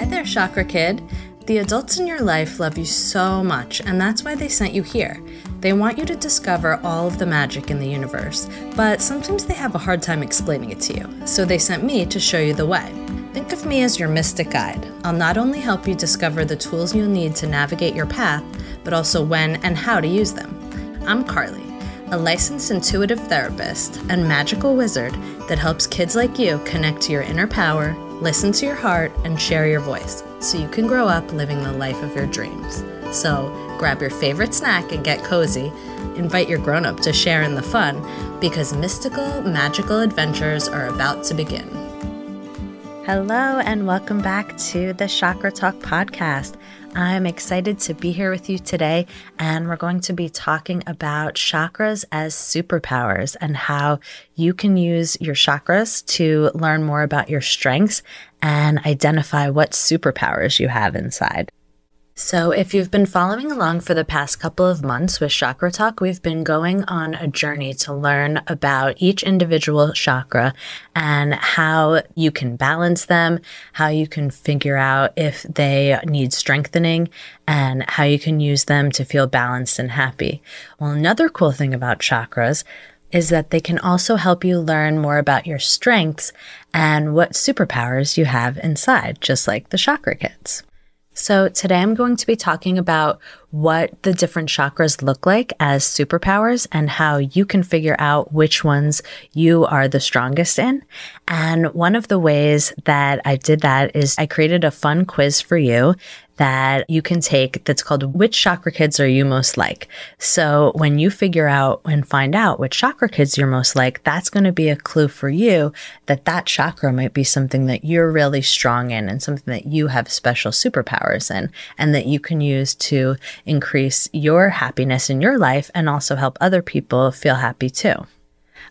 Hi there, Chakra Kid. The adults in your life love you so much, and that's why they sent you here. They want you to discover all of the magic in the universe, but sometimes they have a hard time explaining it to you, so they sent me to show you the way. Think of me as your mystic guide. I'll not only help you discover the tools you'll need to navigate your path, but also when and how to use them. I'm Carly, a licensed intuitive therapist and magical wizard that helps kids like you connect to your inner power, listen to your heart, and share your voice so you can grow up living the life of your dreams. So, grab your favorite snack and get cozy. Invite your grown up to share in the fun because mystical, magical adventures are about to begin. Hello, and welcome back to the Chakra Talk podcast. I'm excited to be here with you today, and we're going to be talking about chakras as superpowers and how you can use your chakras to learn more about your strengths and identify what superpowers you have inside. So, if you've been following along for the past couple of months with Chakra Talk, we've been going on a journey to learn about each individual chakra and how you can balance them, how you can figure out if they need strengthening, and how you can use them to feel balanced and happy. Well, another cool thing about chakras is that they can also help you learn more about your strengths and what superpowers you have inside, just like the chakra kids. So, today I'm going to be talking about what the different chakras look like as superpowers and how you can figure out which ones you are the strongest in. And one of the ways that I did that is I created a fun quiz for you that you can take that's called Which Chakra Kids Are You Most Like? So when you figure out and find out which chakra kids you're most like, that's going to be a clue for you that that chakra might be something that you're really strong in and something that you have special superpowers in and that you can use to increase your happiness in your life and also help other people feel happy too.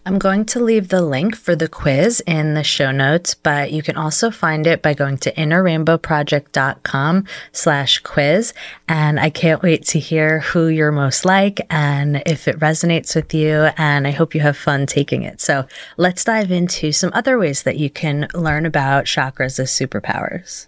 I'm going to leave the link for the quiz in the show notes, but you can also find it by going to innerrainbowproject.com slash quiz. And I can't wait to hear who you're most like and if it resonates with you. And I hope you have fun taking it. So let's dive into some other ways that you can learn about chakras as superpowers.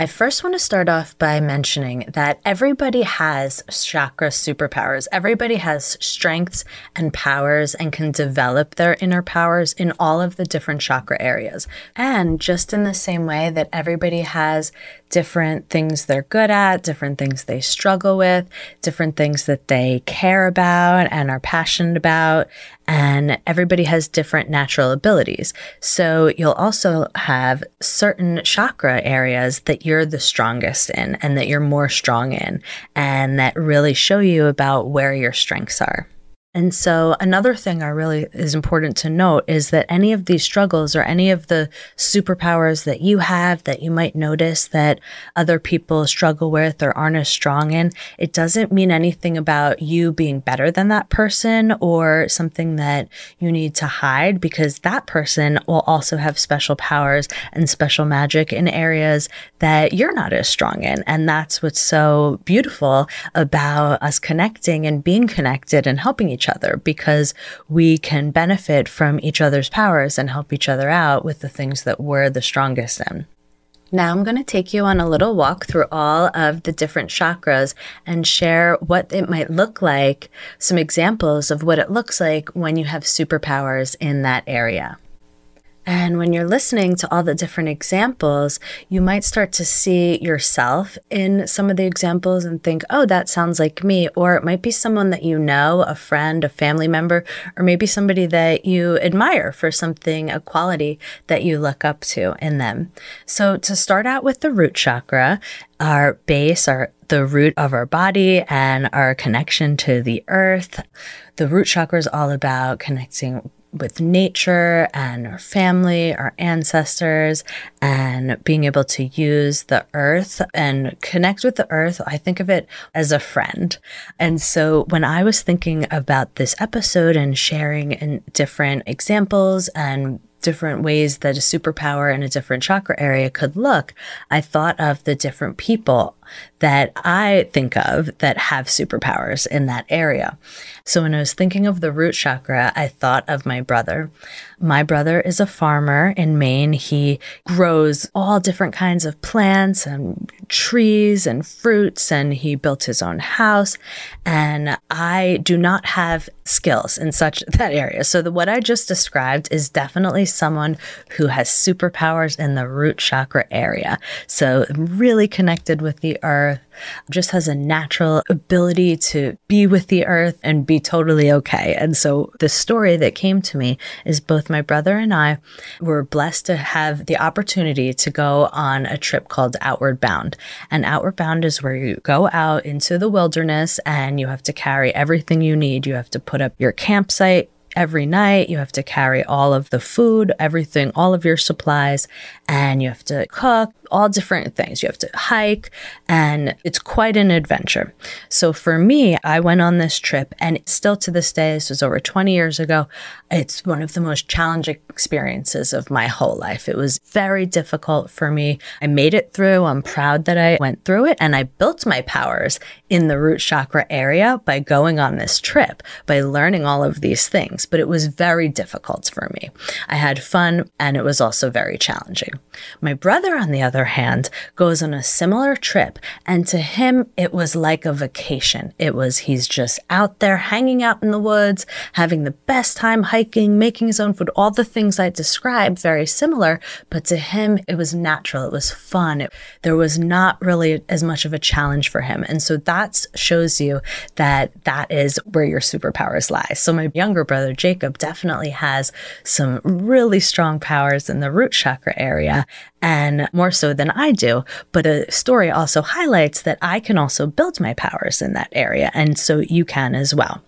I first want to start off by mentioning that everybody has chakra superpowers. Everybody has strengths and powers and can develop their inner powers in all of the different chakra areas. And just in the same way that everybody has different things they're good at, different things they struggle with, different things that they care about and are passionate about. And everybody has different natural abilities. So you'll also have certain chakra areas that you're the strongest in and that you're more strong in and that really show you about where your strengths are. And so another thing I really is important to note is that any of these struggles or any of the superpowers that you have that you might notice that other people struggle with or aren't as strong in, it doesn't mean anything about you being better than that person or something that you need to hide because that person will also have special powers and special magic in areas that you're not as strong in. And that's what's so beautiful about us connecting and being connected and helping each other because we can benefit from each other's powers and help each other out with the things that we're the strongest in. Now I'm going to take you on a little walk through all of the different chakras and share what it might look like, some examples of what it looks like when you have superpowers in that area. And when you're listening to all the different examples, you might start to see yourself in some of the examples and think, oh, that sounds like me. Or it might be someone that you know, a friend, a family member, or maybe somebody that you admire for something, a quality that you look up to in them. So to start out with the root chakra, our base, our the root of our body and our connection to the earth. The root chakra is all about connecting with nature and our family, our ancestors, and being able to use the earth and connect with the earth. I think of it as a friend. And so when I was thinking about this episode and sharing in different examples and different ways that a superpower in a different chakra area could look, I thought of the different people that I think of that have superpowers in that area. So when I was thinking of the root chakra, I thought of my brother. My brother is a farmer in Maine. He grows all different kinds of plants and trees and fruits, and he built his own house. And I do not have skills in such that area. So the, what I just described is definitely someone who has superpowers in the root chakra area. So really connected with the earth, just has a natural ability to be with the earth and be totally okay. And so the story that came to me is both my brother and I were blessed to have the opportunity to go on a trip called Outward Bound. And Outward Bound is where you go out into the wilderness and you have to carry everything you need. You have to put up your campsite every night. You have to carry all of the food, everything, all of your supplies, and you have to cook all different things. You have to hike, and it's quite an adventure. So for me, I went on this trip, and still to this day, this was over 20 years ago, it's one of the most challenging experiences of my whole life. It was very difficult for me. I made it through. I'm proud that I went through it, and I built my powers in the root chakra area by going on this trip, by learning all of these things. But it was very difficult for me. I had fun, and it was also very challenging. My brother, on the other hand, goes on a similar trip, and to him, it was like a vacation. It was he's just out there hanging out in the woods, having the best time hiking, making his own food, all the things I described, very similar, but to him, it was natural. It was fun. It, there was not really as much of a challenge for him. And so that shows you that that is where your superpowers lie. So my younger brother, Jacob, definitely has some really strong powers in the root chakra area and more so than I do. But a story also highlights that I can also build my powers in that area. And so you can as well.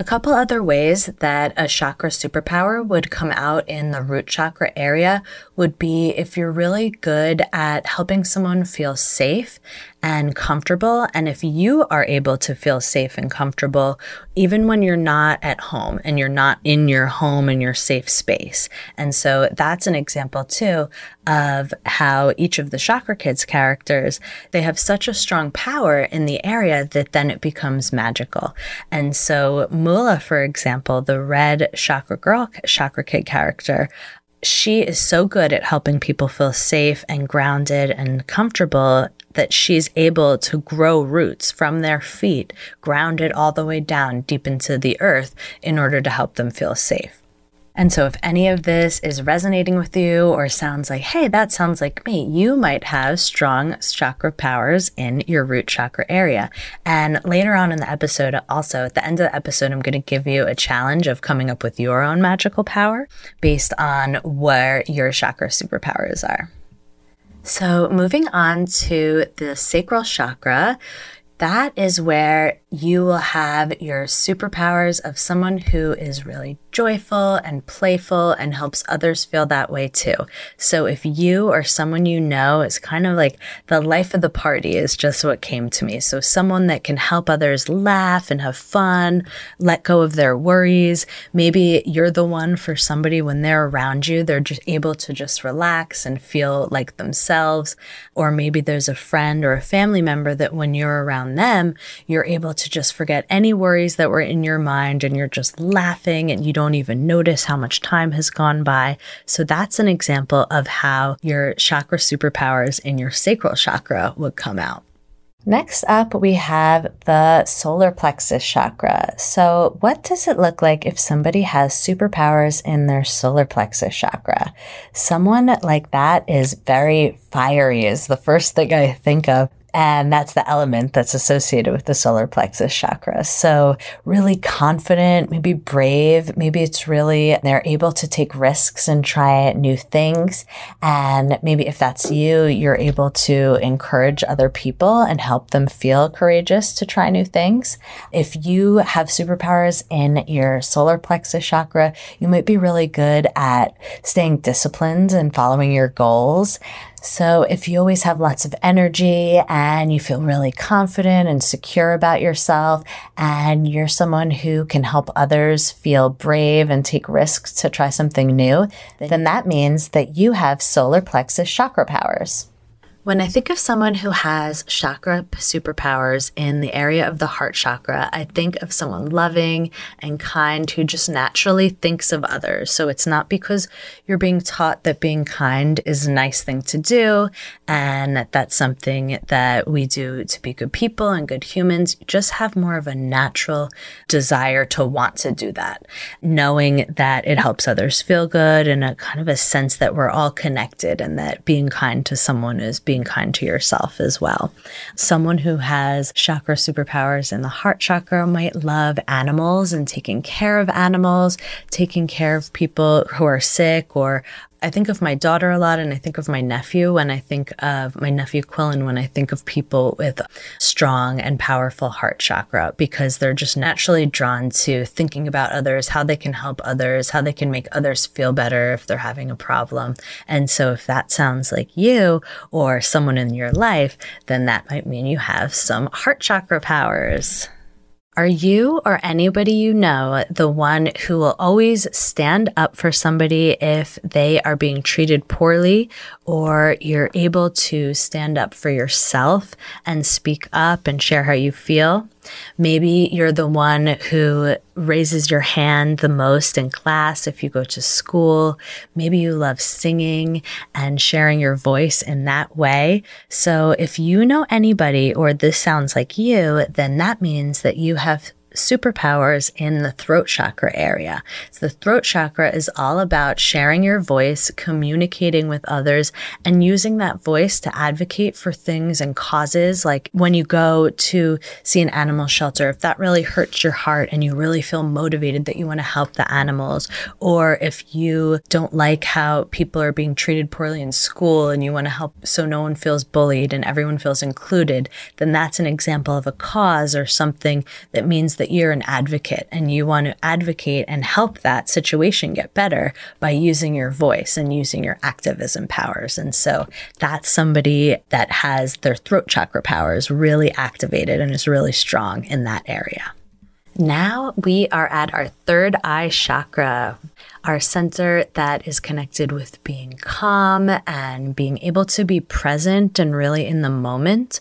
A couple other ways that a chakra superpower would come out in the root chakra area would be if you're really good at helping someone feel safe and comfortable. And if you are able to feel safe and comfortable, even when you're not at home and you're not in your home and your safe space. And so that's an example too of how each of the Chakra Kids characters, they have such a strong power in the area that then it becomes magical. And so Mula, for example, the red Chakra Girl, Chakra Kid character, she is so good at helping people feel safe and grounded and comfortable that she's able to grow roots from their feet, grounded all the way down deep into the earth in order to help them feel safe. And so, if any of this is resonating with you or sounds like, hey, that sounds like me, you might have strong chakra powers in your root chakra area. And later on in the episode, also at the end of the episode, I'm going to give you a challenge of coming up with your own magical power based on where your chakra superpowers are. So, moving on to the sacral chakra, that is where you will have your superpowers of someone who is really joyful and playful and helps others feel that way too. So if you or someone you know is kind of like the life of the party is just what came to me. So someone that can help others laugh and have fun, let go of their worries. Maybe you're the one for somebody when they're around you, they're just able to just relax and feel like themselves. Or maybe there's a friend or a family member that when you're around them, you're able to just forget any worries that were in your mind and you're just laughing and you don't even notice how much time has gone by. So that's an example of how your chakra superpowers in your sacral chakra would come out. Next up, we have the solar plexus chakra. So, what does it look like if somebody has superpowers in their solar plexus chakra? Someone like that is very fiery, is the first thing I think of. And that's the element that's associated with the solar plexus chakra. So, really confident, maybe brave, maybe it's really they're able to take risks and try new things. And maybe if that's you, you're able to encourage other people and help them feel courageous to try new things. If you have superpowers in your solar plexus chakra, you might be really good at staying disciplined and following your goals. So if you always have lots of energy and you feel really confident and secure about yourself and you're someone who can help others feel brave and take risks to try something new, then that means that you have solar plexus chakra powers. When I think of someone who has chakra superpowers in the area of the heart chakra, I think of someone loving and kind who just naturally thinks of others. So it's not because you're being taught that being kind is a nice thing to do and that that's something that we do to be good people and good humans. You just have more of a natural desire to want to do that, knowing that it helps others feel good and a kind of a sense that we're all connected and that being kind to someone is being kind to yourself as well. Someone who has chakra superpowers in the heart chakra might love animals and taking care of animals, taking care of people who are sick or I think of my daughter a lot and I think of my nephew when I think of my nephew Quillen when I think of people with strong and powerful heart chakra because they're just naturally drawn to thinking about others, how they can help others, how they can make others feel better if they're having a problem. And so if that sounds like you or someone in your life, then that might mean you have some heart chakra powers. Are you or anybody you know the one who will always stand up for somebody if they are being treated poorly, or you're able to stand up for yourself and speak up and share how you feel? Maybe you're the one who raises your hand the most in class if you go to school. Maybe you love singing and sharing your voice in that way. So if you know anybody or this sounds like you, then that means that you have superpowers in the throat chakra area. So the throat chakra is all about sharing your voice, communicating with others, and using that voice to advocate for things and causes. Like when you go to see an animal shelter, if that really hurts your heart and you really feel motivated that you want to help the animals, or if you don't like how people are being treated poorly in school and you want to help so no one feels bullied and everyone feels included, then that's an example of a cause or something that means that you're an advocate and you want to advocate and help that situation get better by using your voice and using your activism powers. And so that's somebody that has their throat chakra powers really activated and is really strong in that area. Now we are at our third eye chakra, our center that is connected with being calm and being able to be present and really in the moment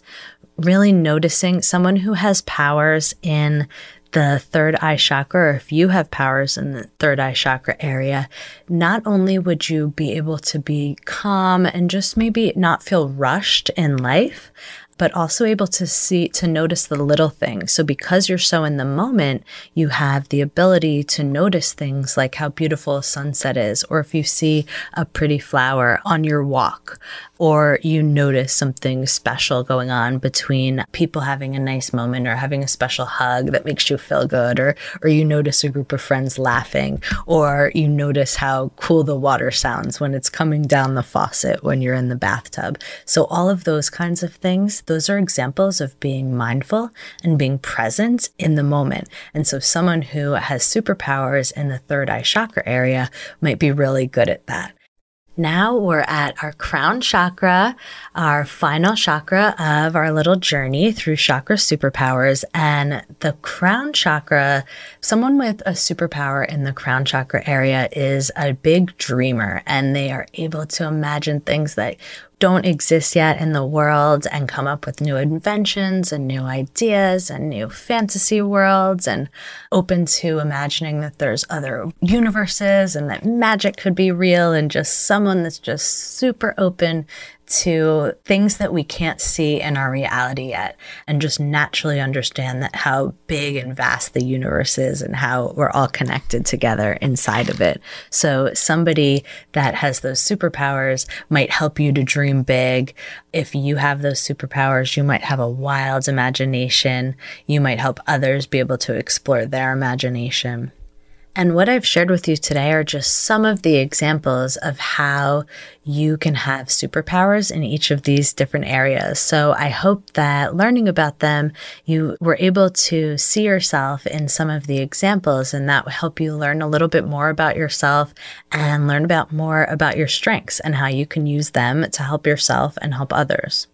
really noticing someone who has powers in the third eye chakra, or if you have powers in the third eye chakra area, not only would you be able to be calm and just maybe not feel rushed in life, but also able to see, to notice the little things. So because you're so in the moment, you have the ability to notice things like how beautiful a sunset is, or if you see a pretty flower on your walk, or you notice something special going on between people having a nice moment or having a special hug that makes you feel good, or, or you notice a group of friends laughing, or you notice how cool the water sounds when it's coming down the faucet when you're in the bathtub. So all of those kinds of things, those are examples of being mindful and being present in the moment. And so someone who has superpowers in the third eye chakra area might be really good at that. Now we're at our crown chakra, our final chakra of our little journey through chakra superpowers. And the crown chakra, someone with a superpower in the crown chakra area is a big dreamer and they are able to imagine things that don't exist yet in the world and come up with new inventions and new ideas and new fantasy worlds and open to imagining that there's other universes and that magic could be real and just someone that's just super open to things that we can't see in our reality yet and just naturally understand that how big and vast the universe is and how we're all connected together inside of it. So somebody that has those superpowers might help you to dream big. If you have those superpowers, you might have a wild imagination. You might help others be able to explore their imagination. And what I've shared with you today are just some of the examples of how you can have superpowers in each of these different areas. So I hope that learning about them, you were able to see yourself in some of the examples, and that will help you learn a little bit more about yourself and learn about more about your strengths and how you can use them to help yourself and help others.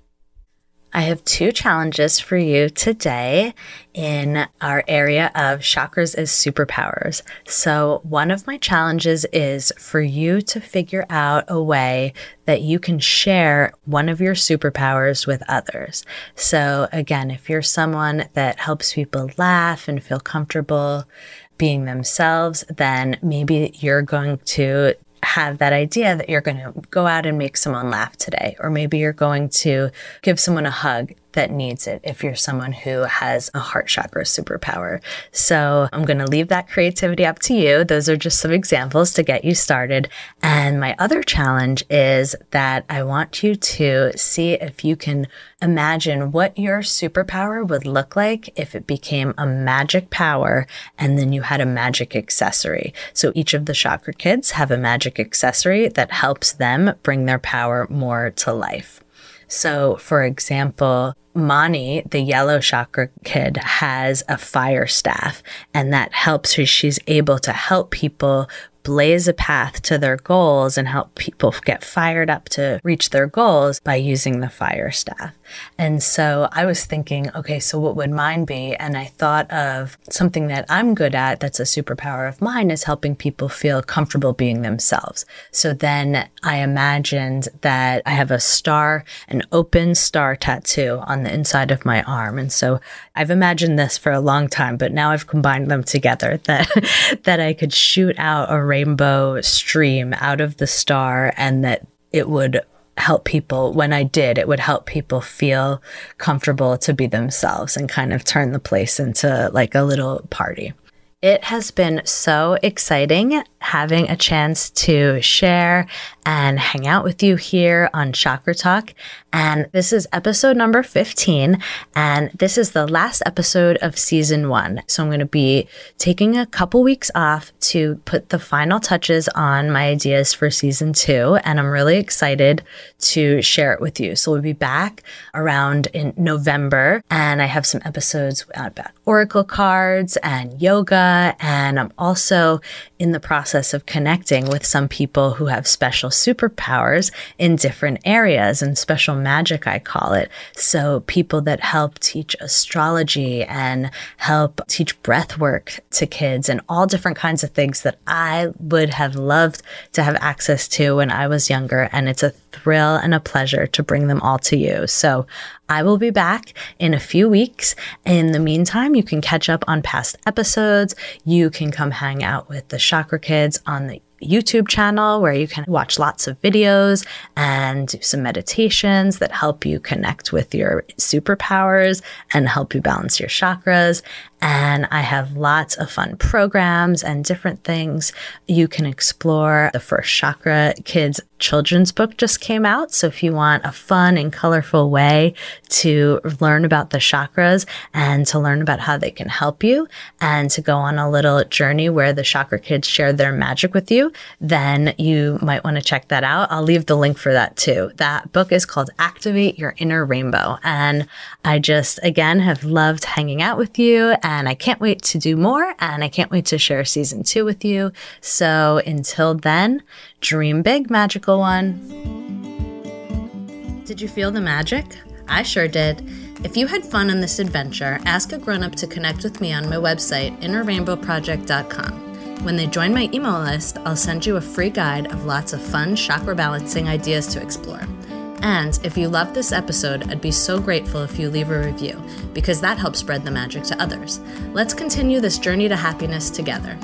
I have two challenges for you today in our area of chakras as superpowers. So, one of my challenges is for you to figure out a way that you can share one of your superpowers with others. So, again, if you're someone that helps people laugh and feel comfortable being themselves, then maybe you're going to have that idea that you're going to go out and make someone laugh today, or maybe you're going to give someone a hug that needs it if you're someone who has a heart chakra superpower. So I'm going to leave that creativity up to you. Those are just some examples to get you started. And my other challenge is that I want you to see if you can imagine what your superpower would look like if it became a magic power and then you had a magic accessory. So each of the chakra kids have a magic accessory that helps them bring their power more to life. So, for example, Mani, the yellow chakra kid, has a fire staff, and that helps her. She's able to help people blaze a path to their goals and help people get fired up to reach their goals by using the fire staff. And so I was thinking, okay, so what would mine be? And I thought of something that I'm good at that's a superpower of mine is helping people feel comfortable being themselves. So then I imagined that I have a star, an open star tattoo on the inside of my arm. And so I've imagined this for a long time, but now I've combined them together that, that I could shoot out a rainbow stream out of the star and that it would help people when I did, it would help people feel comfortable to be themselves and kind of turn the place into like a little party. It has been so exciting having a chance to share and hang out with you here on Chakra Talk. And this is episode number 15. And this is the last episode of season one. So I'm going to be taking a couple weeks off to put the final touches on my ideas for season two. And I'm really excited to share it with you. So we'll be back around in November. And I have some episodes about oracle cards and yoga. And I'm also in the process of connecting with some people who have special superpowers in different areas and special magic, I call it. So people that help teach astrology and help teach breath work to kids and all different kinds of things that I would have loved to have access to when I was younger. And it's a thrill and a pleasure to bring them all to you. So I will be back in a few weeks. In the meantime, you can catch up on past episodes. You can come hang out with the Chakra Kids on the YouTube channel where you can watch lots of videos and do some meditations that help you connect with your superpowers and help you balance your chakras. And I have lots of fun programs and different things you can explore. The first Chakra Kids children's book just came out. So if you want a fun and colorful way to learn about the chakras and to learn about how they can help you and to go on a little journey where the chakra kids share their magic with you, then you might want to check that out. I'll leave the link for that too. That book is called Activate Your Inner Rainbow. And I just, again, have loved hanging out with you and I can't wait to do more and I can't wait to share season two with you. So until then, dream big, magical one. Did you feel the magic? I sure did. If you had fun on this adventure, ask a grown up to connect with me on my website, innerrainbowproject.com. When they join my email list, I'll send you a free guide of lots of fun chakra balancing ideas to explore. And if you loved this episode, I'd be so grateful if you leave a review, because that helps spread the magic to others. Let's continue this journey to happiness together.